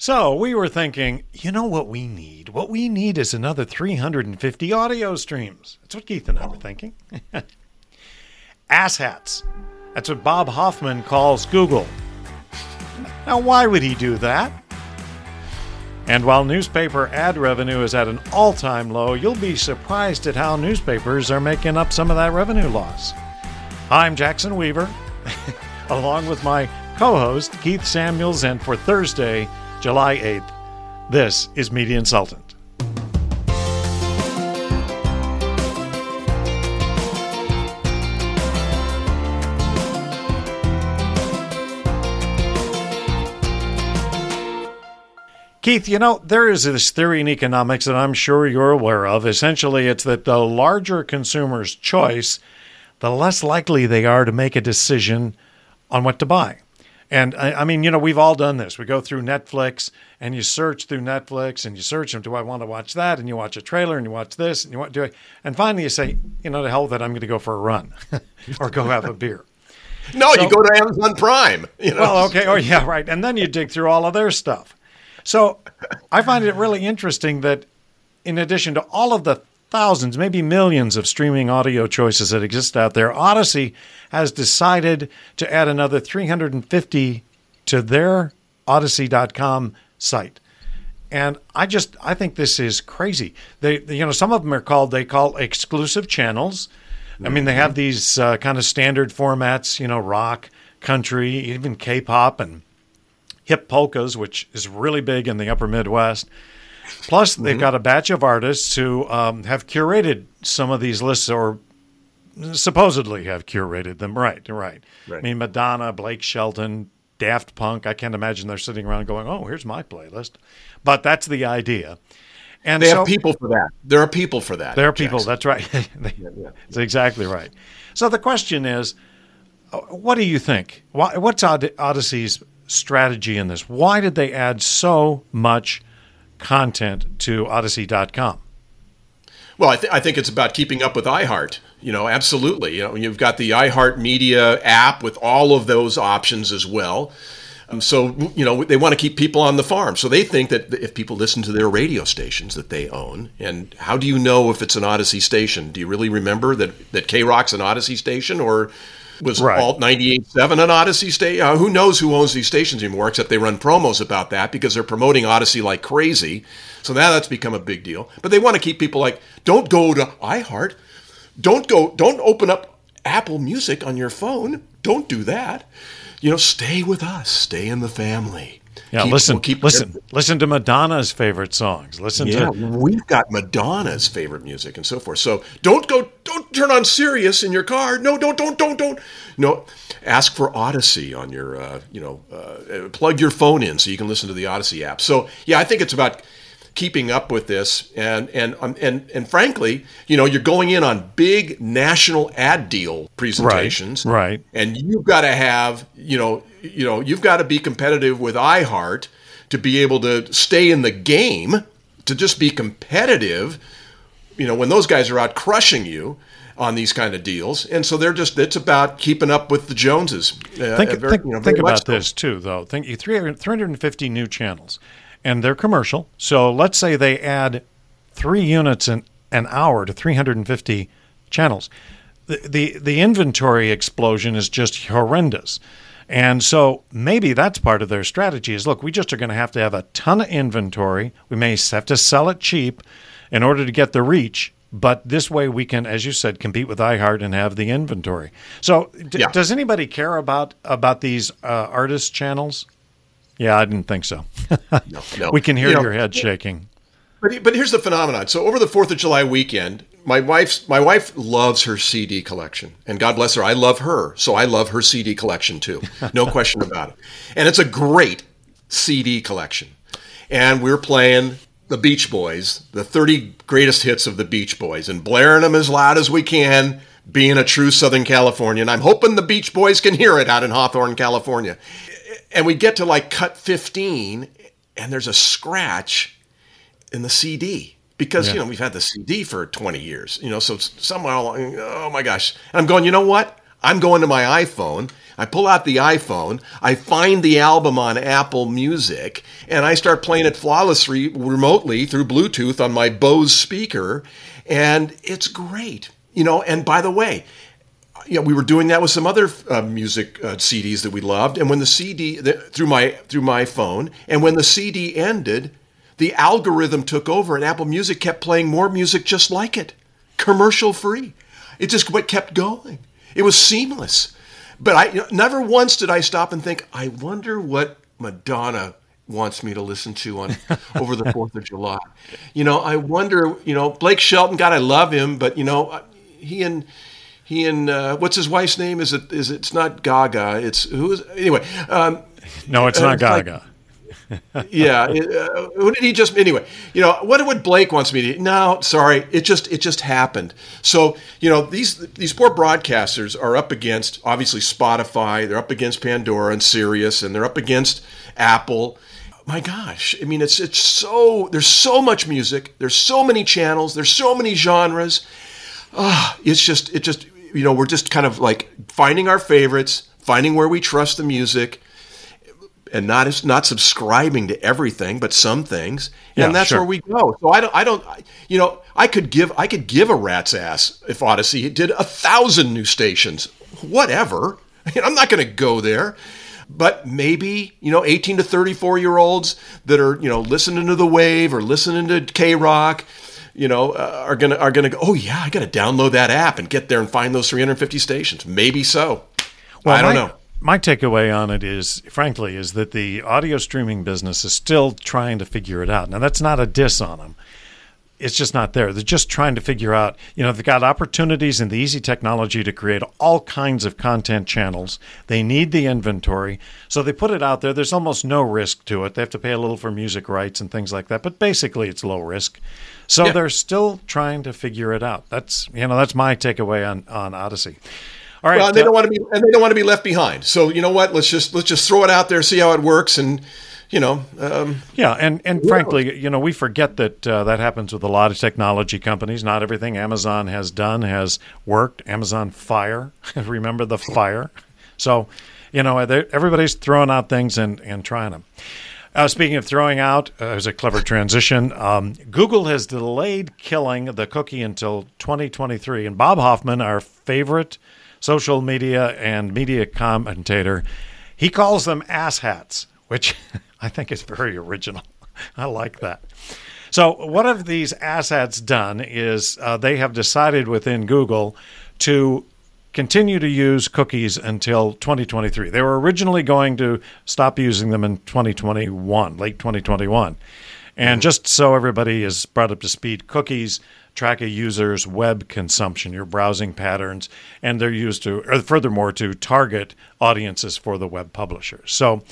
So we were thinking, you know what we need? What we need is another 350 audio streams. That's what Keith and I were thinking. Asshats. That's what Bob Hoffman calls Google. Now, why would he do that? And while newspaper ad revenue is at an all time low, you'll be surprised at how newspapers are making up some of that revenue loss. I'm Jackson Weaver, along with my co host, Keith Samuels, and for Thursday, July 8th, this is Media Insultant. Keith, you know, there is this theory in economics that I'm sure you're aware of. Essentially, it's that the larger consumer's choice, the less likely they are to make a decision on what to buy. And I, I, mean, you know, we've all done this. We go through Netflix and you search through Netflix and you search them. Do I want to watch that? And you watch a trailer and you watch this and you want to do it. And finally you say, you know, to hell with it, I'm going to go for a run or go have a beer. No, so, you go to Amazon Prime. You know? Well, okay. Oh, yeah, right. And then you dig through all of their stuff. So I find it really interesting that in addition to all of the thousands, maybe millions of streaming audio choices that exist out there, Audacy has decided to add another 350 to their audacy.com site. And I just I think this is crazy. They, you know some of them are called they call exclusive channels. I mean they have these uh, kind of standard formats, you know, rock, country, even K-pop and hip polkas, which is really big in the upper Midwest. Plus, they've mm-hmm. got a batch of artists who um, have curated some of these lists, or supposedly have curated them. Right, right. right. I mean, Madonna, Blake Shelton, Daft Punk. I can't imagine they're sitting around going, "Oh, here's my playlist," but that's the idea. And they so, have people for that. There are people for that. There are people. That's right. they, yeah, yeah. That's exactly right. So the question is, uh, what do you think? Why, what's Audacy's strategy in this? Why did they add so much content to Audacy.com? Well, I, th- I think it's about keeping up with iHeart. You know, absolutely. You know, you've got the iHeart Media app with all of those options as well. Um, so, you know, they want to keep people on the farm. So they think that if people listen to their radio stations that they own, and how do you know if it's an Audacy station? Do you really remember that, that K Rock's an Audacy station or was right. Alt 98.7 an Audacy station? Uh, who knows who owns these stations anymore, except they run promos about that because they're promoting Audacy like crazy. So now that's become a big deal. But they want to keep people like, don't go to iHeart. Don't go, don't open up Apple Music on your phone. Don't do that. You know, stay with us, stay in the family. Yeah, keep, listen, we'll keep listen, listen to Madonna's favorite songs. Listen yeah, to we've got Madonna's favorite music and so forth. So don't go, don't turn on Sirius in your car. No, don't, don't, don't, don't. No, ask for Audacy on your, uh, you know, uh, plug your phone in so you can listen to the Audacy app. So yeah, I think it's about keeping up with this and and um, and and frankly you know you're going in on big national ad deal presentations right, right. and you've got to have you know you know you've got to be competitive with iHeart to be able to stay in the game to just be competitive you know when those guys are out crushing you on these kind of deals, and so they're just it's about keeping up with the Joneses. Uh, think, very, think, you know, think about this too, though. Think 350 new channels and they're commercial. So let's say they add three units an, an hour to 350 channels. The, the, the inventory explosion is just horrendous. And so maybe that's part of their strategy is look, we just are going to have to have a ton of inventory. We may have to sell it cheap in order to get the reach. But this way we can, as you said, compete with iHeart and have the inventory. So, d- yeah. does anybody care about about these uh, artist channels? Yeah, I didn't think so. no, no. We can hear you know, your head shaking. But, but here's the phenomenon. So over the Fourth of July weekend, my wife's my wife loves her CD collection, and God bless her, I love her, so I love her CD collection too. No question about it. And it's a great CD collection. And we're playing the Beach Boys, the 30 greatest hits of the Beach Boys, and blaring them as loud as we can, being a true Southern Californian. I'm hoping the Beach Boys can hear it out in Hawthorne, California and we get to like cut 15 and there's a scratch in the CD because yeah. you know we've had the CD for 20 years you know so somewhere along oh my gosh and I'm going you know what I'm going to my iPhone I pull out the iPhone, I find the album on Apple Music, and I start playing it flawlessly remotely through Bluetooth on my Bose speaker, and it's great. You know, and by the way, you know, we were doing that with some other uh, music uh, CDs that we loved, and when the CD the, through my through my phone, and when the CD ended, the algorithm took over, and Apple Music kept playing more music just like it, commercial free. It just kept going. It was seamless. But I you know, never once did I stop and think, I wonder what Madonna wants me to listen to on over the Fourth of July. You know, I wonder. You know, Blake Shelton. God, I love him, but you know, he and he and uh, what's his wife's name? Is it is it, it's not Gaga? It's who is anyway? Um, no, it's not uh, Gaga. Like, yeah, uh, who did he just anyway? You know what? would Blake wants me to? No, sorry, it just it just happened. So you know these these poor broadcasters are up against obviously Spotify. They're up against Pandora and Sirius, and they're up against Apple my gosh i mean it's it's so there's so much music there's so many channels there's so many genres ah, it's just it just you know, we're just kind of like finding our favorites, finding where we trust the music, and not not subscribing to everything, but some things, and yeah, that's sure. where we go. So I don't, I don't, you know, I could give, I could give a rat's ass if Audacy did a thousand new stations, whatever. I'm not going to go there, but maybe you know, 18 to 34 year olds that are you know listening to the Wave or listening to K Rock you know, uh, are gonna are gonna go. Oh yeah, I got to download that app and get there and find those 350 stations. Maybe so. Well, I don't my, know. My takeaway on it is, frankly, is that the audio streaming business is still trying to figure it out. Now, that's not a diss on them. It's just not there. They're just trying to figure out, you know, they've got opportunities and the easy technology to create all kinds of content channels. They need the inventory. So they put it out there. There's almost no risk to it. They have to pay a little for music rights and things like that, but basically it's low risk. So yeah. they're still trying to figure it out. That's you know that's my takeaway on on Audacy. All right, well, they uh, don't want to be and they don't want to be left behind. So you know what? Let's just let's just throw it out there, see how it works, and you know. Um, yeah, and and frankly, you know, we forget that uh, that happens with a lot of technology companies. Not everything Amazon has done has worked. Amazon Fire, remember the fire? So, you know, everybody's throwing out things and and trying them. Uh, speaking of throwing out, uh, there's a clever transition. Um, Google has delayed killing the cookie until 2023. And Bob Hoffman, our favorite social media and media commentator, he calls them asshats, which I think is very original. I like that. So, what have these asshats done is uh, they have decided within Google to continue to use cookies until 2023. They were originally going to stop using them in 2021, late 2021. And just so everybody is brought up to speed, cookies track a user's web consumption, your browsing patterns, and they're used to, or furthermore, to target audiences for the web publishers. So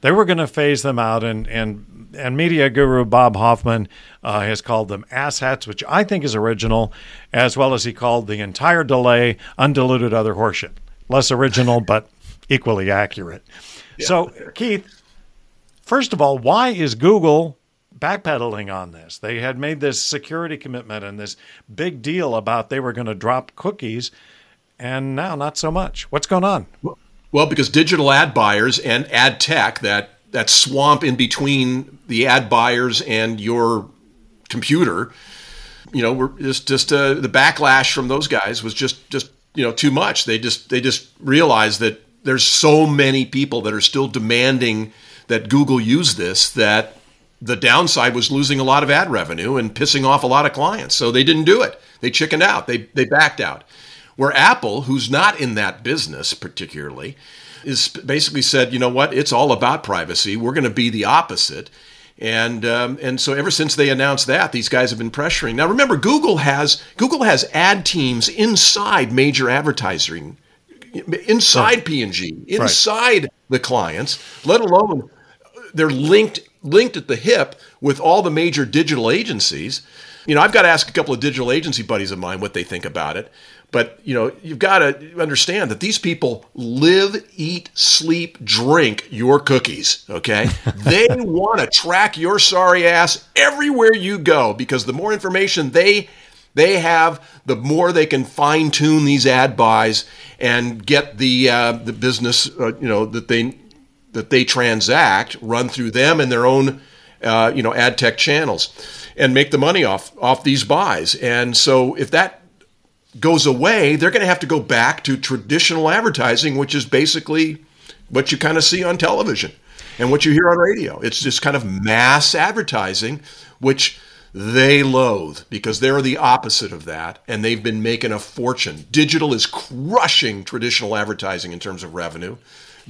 they were going to phase them out, and and and media guru Bob Hoffman uh, has called them asshats, which I think is original, as well as he called the entire delay undiluted other horseshit. Less original, but equally accurate. Yeah. So Keith, first of all, why is Google backpedaling on this? They had made this security commitment and this big deal about they were going to drop cookies, and now not so much. What's going on? Well, because digital ad buyers and ad tech, that that swamp in between the ad buyers and your computer, you know, we're just just uh, the backlash from those guys was just just you know too much. They just they just realized that there's so many people that are still demanding that Google use this that the downside was losing a lot of ad revenue and pissing off a lot of clients. So they didn't do it. They chickened out. They they backed out. Where Apple, who's not in that business particularly, is basically said, you know what, it's all about privacy. We're going to be the opposite. And um, and so ever since they announced that, these guys have been pressuring. Now remember, Google has Google has ad teams inside major advertising, inside P&G, inside right. the clients. Let alone they're linked linked at the hip with all the major digital agencies. You know, I've got to ask a couple of digital agency buddies of mine what they think about it. But you know, you've got to understand that these people live, eat, sleep, drink your cookies. Okay, they want to track your sorry ass everywhere you go because the more information they they have, the more they can fine tune these ad buys and get the uh, the business, uh, you know, that they that they transact run through them and their own, uh, you know, ad tech channels, and make the money off off these buys. And so if that goes away, they're going to have to go back to traditional advertising, which is basically what you kind of see on television and what you hear on radio. It's just kind of mass advertising, which they loathe because they're the opposite of that and they've been making a fortune. Digital is crushing traditional advertising in terms of revenue.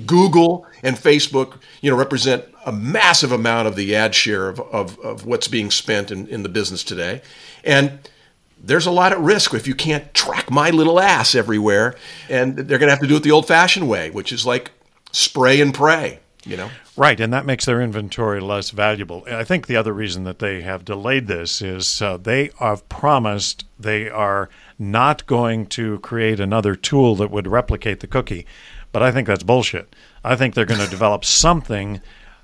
Google and Facebook, you know, represent a massive amount of the ad share of, of, of what's being spent in, in the business today. And there's a lot at risk if you can't track my little ass everywhere. And they're going to have to do it the old fashioned way, which is like spray and pray, you know? Right, and that makes their inventory less valuable. I think the other reason that they have delayed this is uh, they have promised they are not going to create another tool that would replicate the cookie. But I think that's bullshit. I think they're going to develop something.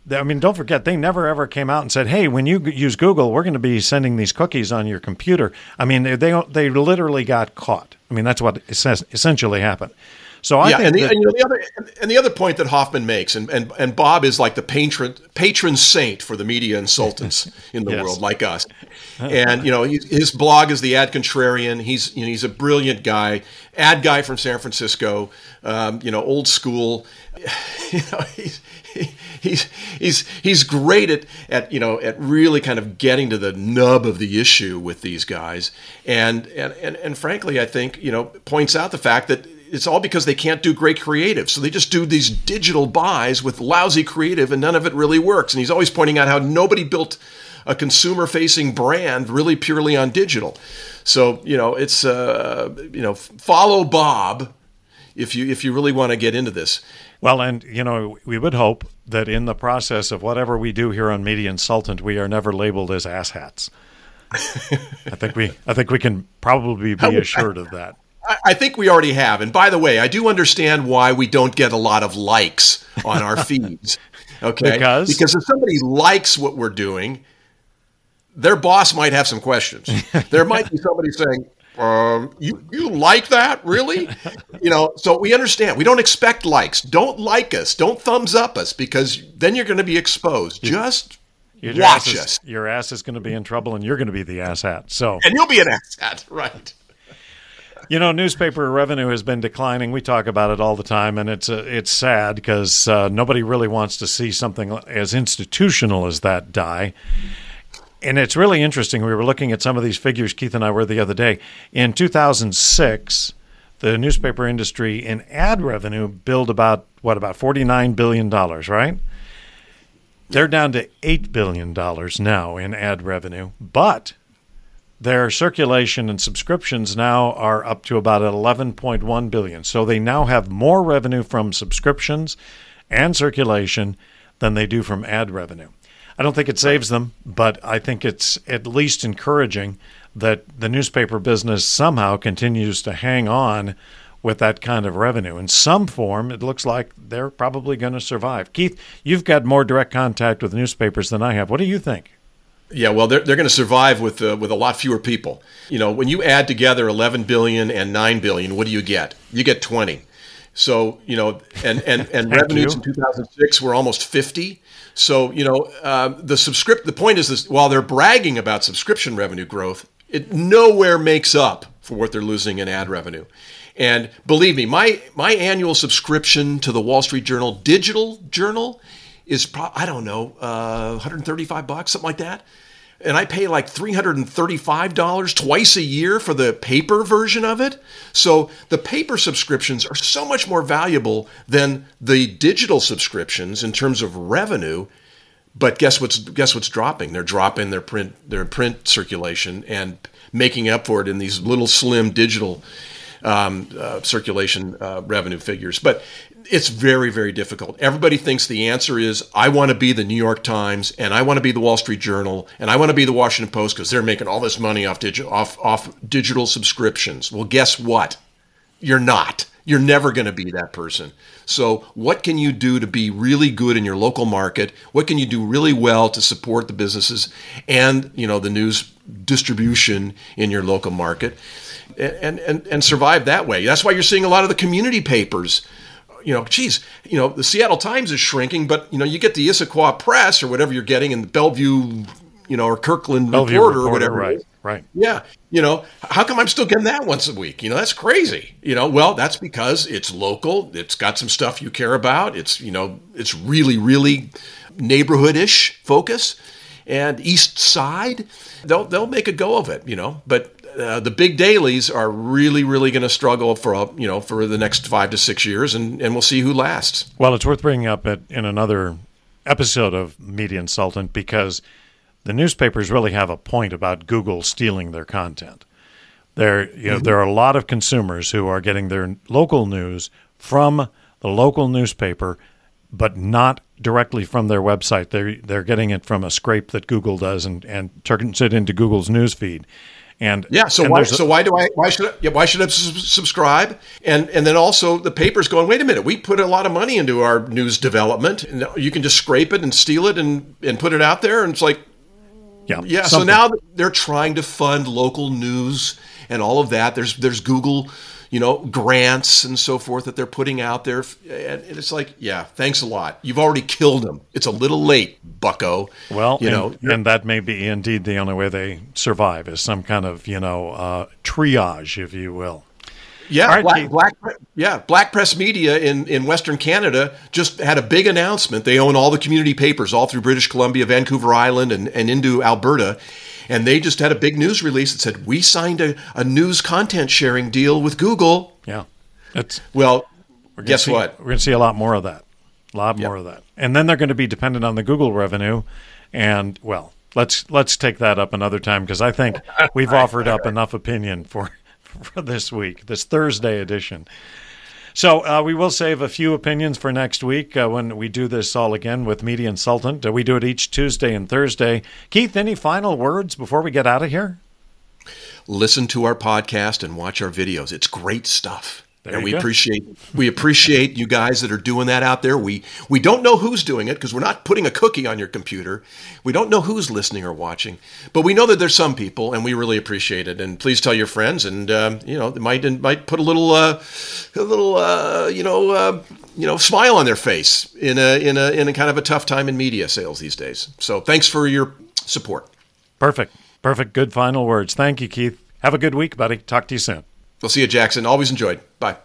That, I mean, don't forget, they never ever came out and said, "Hey, when you use Google, we're going to be sending these cookies on your computer." I mean, they they, they literally got caught. I mean, that's what essentially happened. So I yeah, think and the, that, and, you know, the other and the other point that Hoffman makes, and, and, and Bob is like the patron patron saint for the media insultants in the Yes. world, like us. And you know, he, his blog is the Ad Contrarian. He's you know, he's a brilliant guy, ad guy from San Francisco. Um, you know, old school. You know, he's he's he's he's great at at you know at really kind of getting to the nub of the issue with these guys, and and and, and frankly, I think you know points out the fact that it's all because they can't do great creative. So they just do these digital buys with lousy creative and none of it really works. And he's always pointing out how nobody built a consumer facing brand really purely on digital. So, you know, it's, uh, you know, follow Bob if you, if you really want to get into this. Well, and you know, we would hope that in the process of whatever we do here on Media Insultant, we are never labeled as asshats. I think we, I think we can probably be assured of that. I- think we already have. And by the way, I do understand why we don't get a lot of likes on our feeds. Okay. Because? because if somebody likes what we're doing, their boss might have some questions. there might be somebody saying, um, you, you like that? Really? you know, so we understand. We don't expect likes. Don't like us. Don't thumbs up us because then you're going to be exposed. Just Your watch ass is, us. Your ass is going to be in trouble, and you're going to be the asshat. So, And you'll be an asset. Right. You know, newspaper revenue has been declining. We talk about it all the time, and it's uh, it's sad because uh, nobody really wants to see something as institutional as that die. And it's really interesting. We were looking at some of these figures. Keith and I were the other day. In 2006, the newspaper industry in ad revenue billed about what about 49 billion dollars, right? They're down to eight billion dollars now in ad revenue, but their circulation and subscriptions now are up to about 11.1 billion. So they now have more revenue from subscriptions and circulation than they do from ad revenue. I don't think it saves them, but I think it's at least encouraging that the newspaper business somehow continues to hang on with that kind of revenue. In some form, it looks like they're probably going to survive. Keith, you've got more direct contact with newspapers than I have. What do you think? Yeah, well, they're, they're going to survive with uh, with a lot fewer people. You know, when you add together 11 billion and 9 billion, what do you get? You get 20. So you know, and and and revenues you. in 2006 were almost 50. So you know, um, the subscript. The point is this: while they're bragging about subscription revenue growth, it nowhere makes up for what they're losing in ad revenue. And believe me, my my annual subscription to the Wall Street Journal digital journal is pro- I don't know, uh, 135 bucks, something like that. And I pay like $335 twice a year for the paper version of it. So the paper subscriptions are so much more valuable than the digital subscriptions in terms of revenue. But guess what's guess what's dropping? They're dropping their print their print circulation and making up for it in these little slim digital um, uh, circulation uh, revenue figures. But it's very, very difficult. Everybody thinks the answer is I want to be the New York Times and I want to be the Wall Street Journal and I want to be the Washington Post because they're making all this money off, digi- off, off digital subscriptions. Well, guess what? You're not. You're never going to be that person. So, what can you do to be really good in your local market? What can you do really well to support the businesses and, you know, the news distribution in your local market and and and survive that way. That's why you're seeing a lot of the community papers you know, geez, you know, the Seattle Times is shrinking, but you know, you get the Issaquah Press or whatever you're getting in the Bellevue, you know, or Kirkland Bellevue Reporter, Reporter, or whatever. right, right. Yeah, you know, how come I'm still getting that once a week? You know, that's crazy. You know, well, that's because it's local. It's got some stuff you care about. It's you know, it's really, really neighborhoodish focus and East Side. They'll they'll make a go of it. You know, but uh, the big dailies are really, really going to struggle for a, you know for the next five to six years, and, and we'll see who lasts. Well, it's worth bringing up at, in another episode of Media Insultant because the newspapers really have a point about Google stealing their content. There, you know, mm-hmm. there are a lot of consumers who are getting their local news from the local newspaper, but not directly from their website. They're they're getting it from a scrape that Google does and, and turns it into Google's news feed. And yeah, so and why so why do I why should I, yeah, why should I subscribe? And and then also the paper's going. Wait a minute, we put a lot of money into our news development, and you can just scrape it and steal it and and put it out there, and it's like yeah, yeah. Something. So now they're trying to fund local news and all of that. There's there's Google you know, grants and so forth that they're putting out there. And it's like, yeah, thanks a lot. You've already killed them. It's a little late, bucko. Well, you and, know, and that may be indeed the only way they survive is some kind of, you know, uh, triage, if you will. Yeah, right, Black, Black, yeah, Black Press Media in, in Western Canada just had a big announcement. They own all the community papers all through British Columbia, Vancouver Island, and, and into Alberta and they just had a big news release that said we signed a, a news content sharing deal with Google. Yeah, that's well. Guess see, what? We're going to see a lot more of that. A lot more of that, and then they're going to be dependent on the Google revenue. And well, let's let's take that up another time because I think we've offered up enough opinion for for this week, this Thursday edition. So uh, we will save a few opinions for next week uh, when we do this all again with Media Insultant. Uh, we do it each Tuesday and Thursday. Keith, any final words before we get out of here? Listen to our podcast and watch our videos. It's great stuff. There and we go. appreciate we appreciate you guys that are doing that out there. We we don't know who's doing it because we're not putting a cookie on your computer. We don't know who's listening or watching, but we know that there's some people, and we really appreciate it. And please tell your friends, and um, you know, it might it might put a little uh, a little uh, you know uh, you know smile on their face in a in a in a kind of a tough time in media sales these days. So thanks for your support. Perfect, perfect, good final words. Thank you, Keith. Have a good week, buddy. Talk to you soon. We'll see you, Jackson. Always enjoyed. Bye.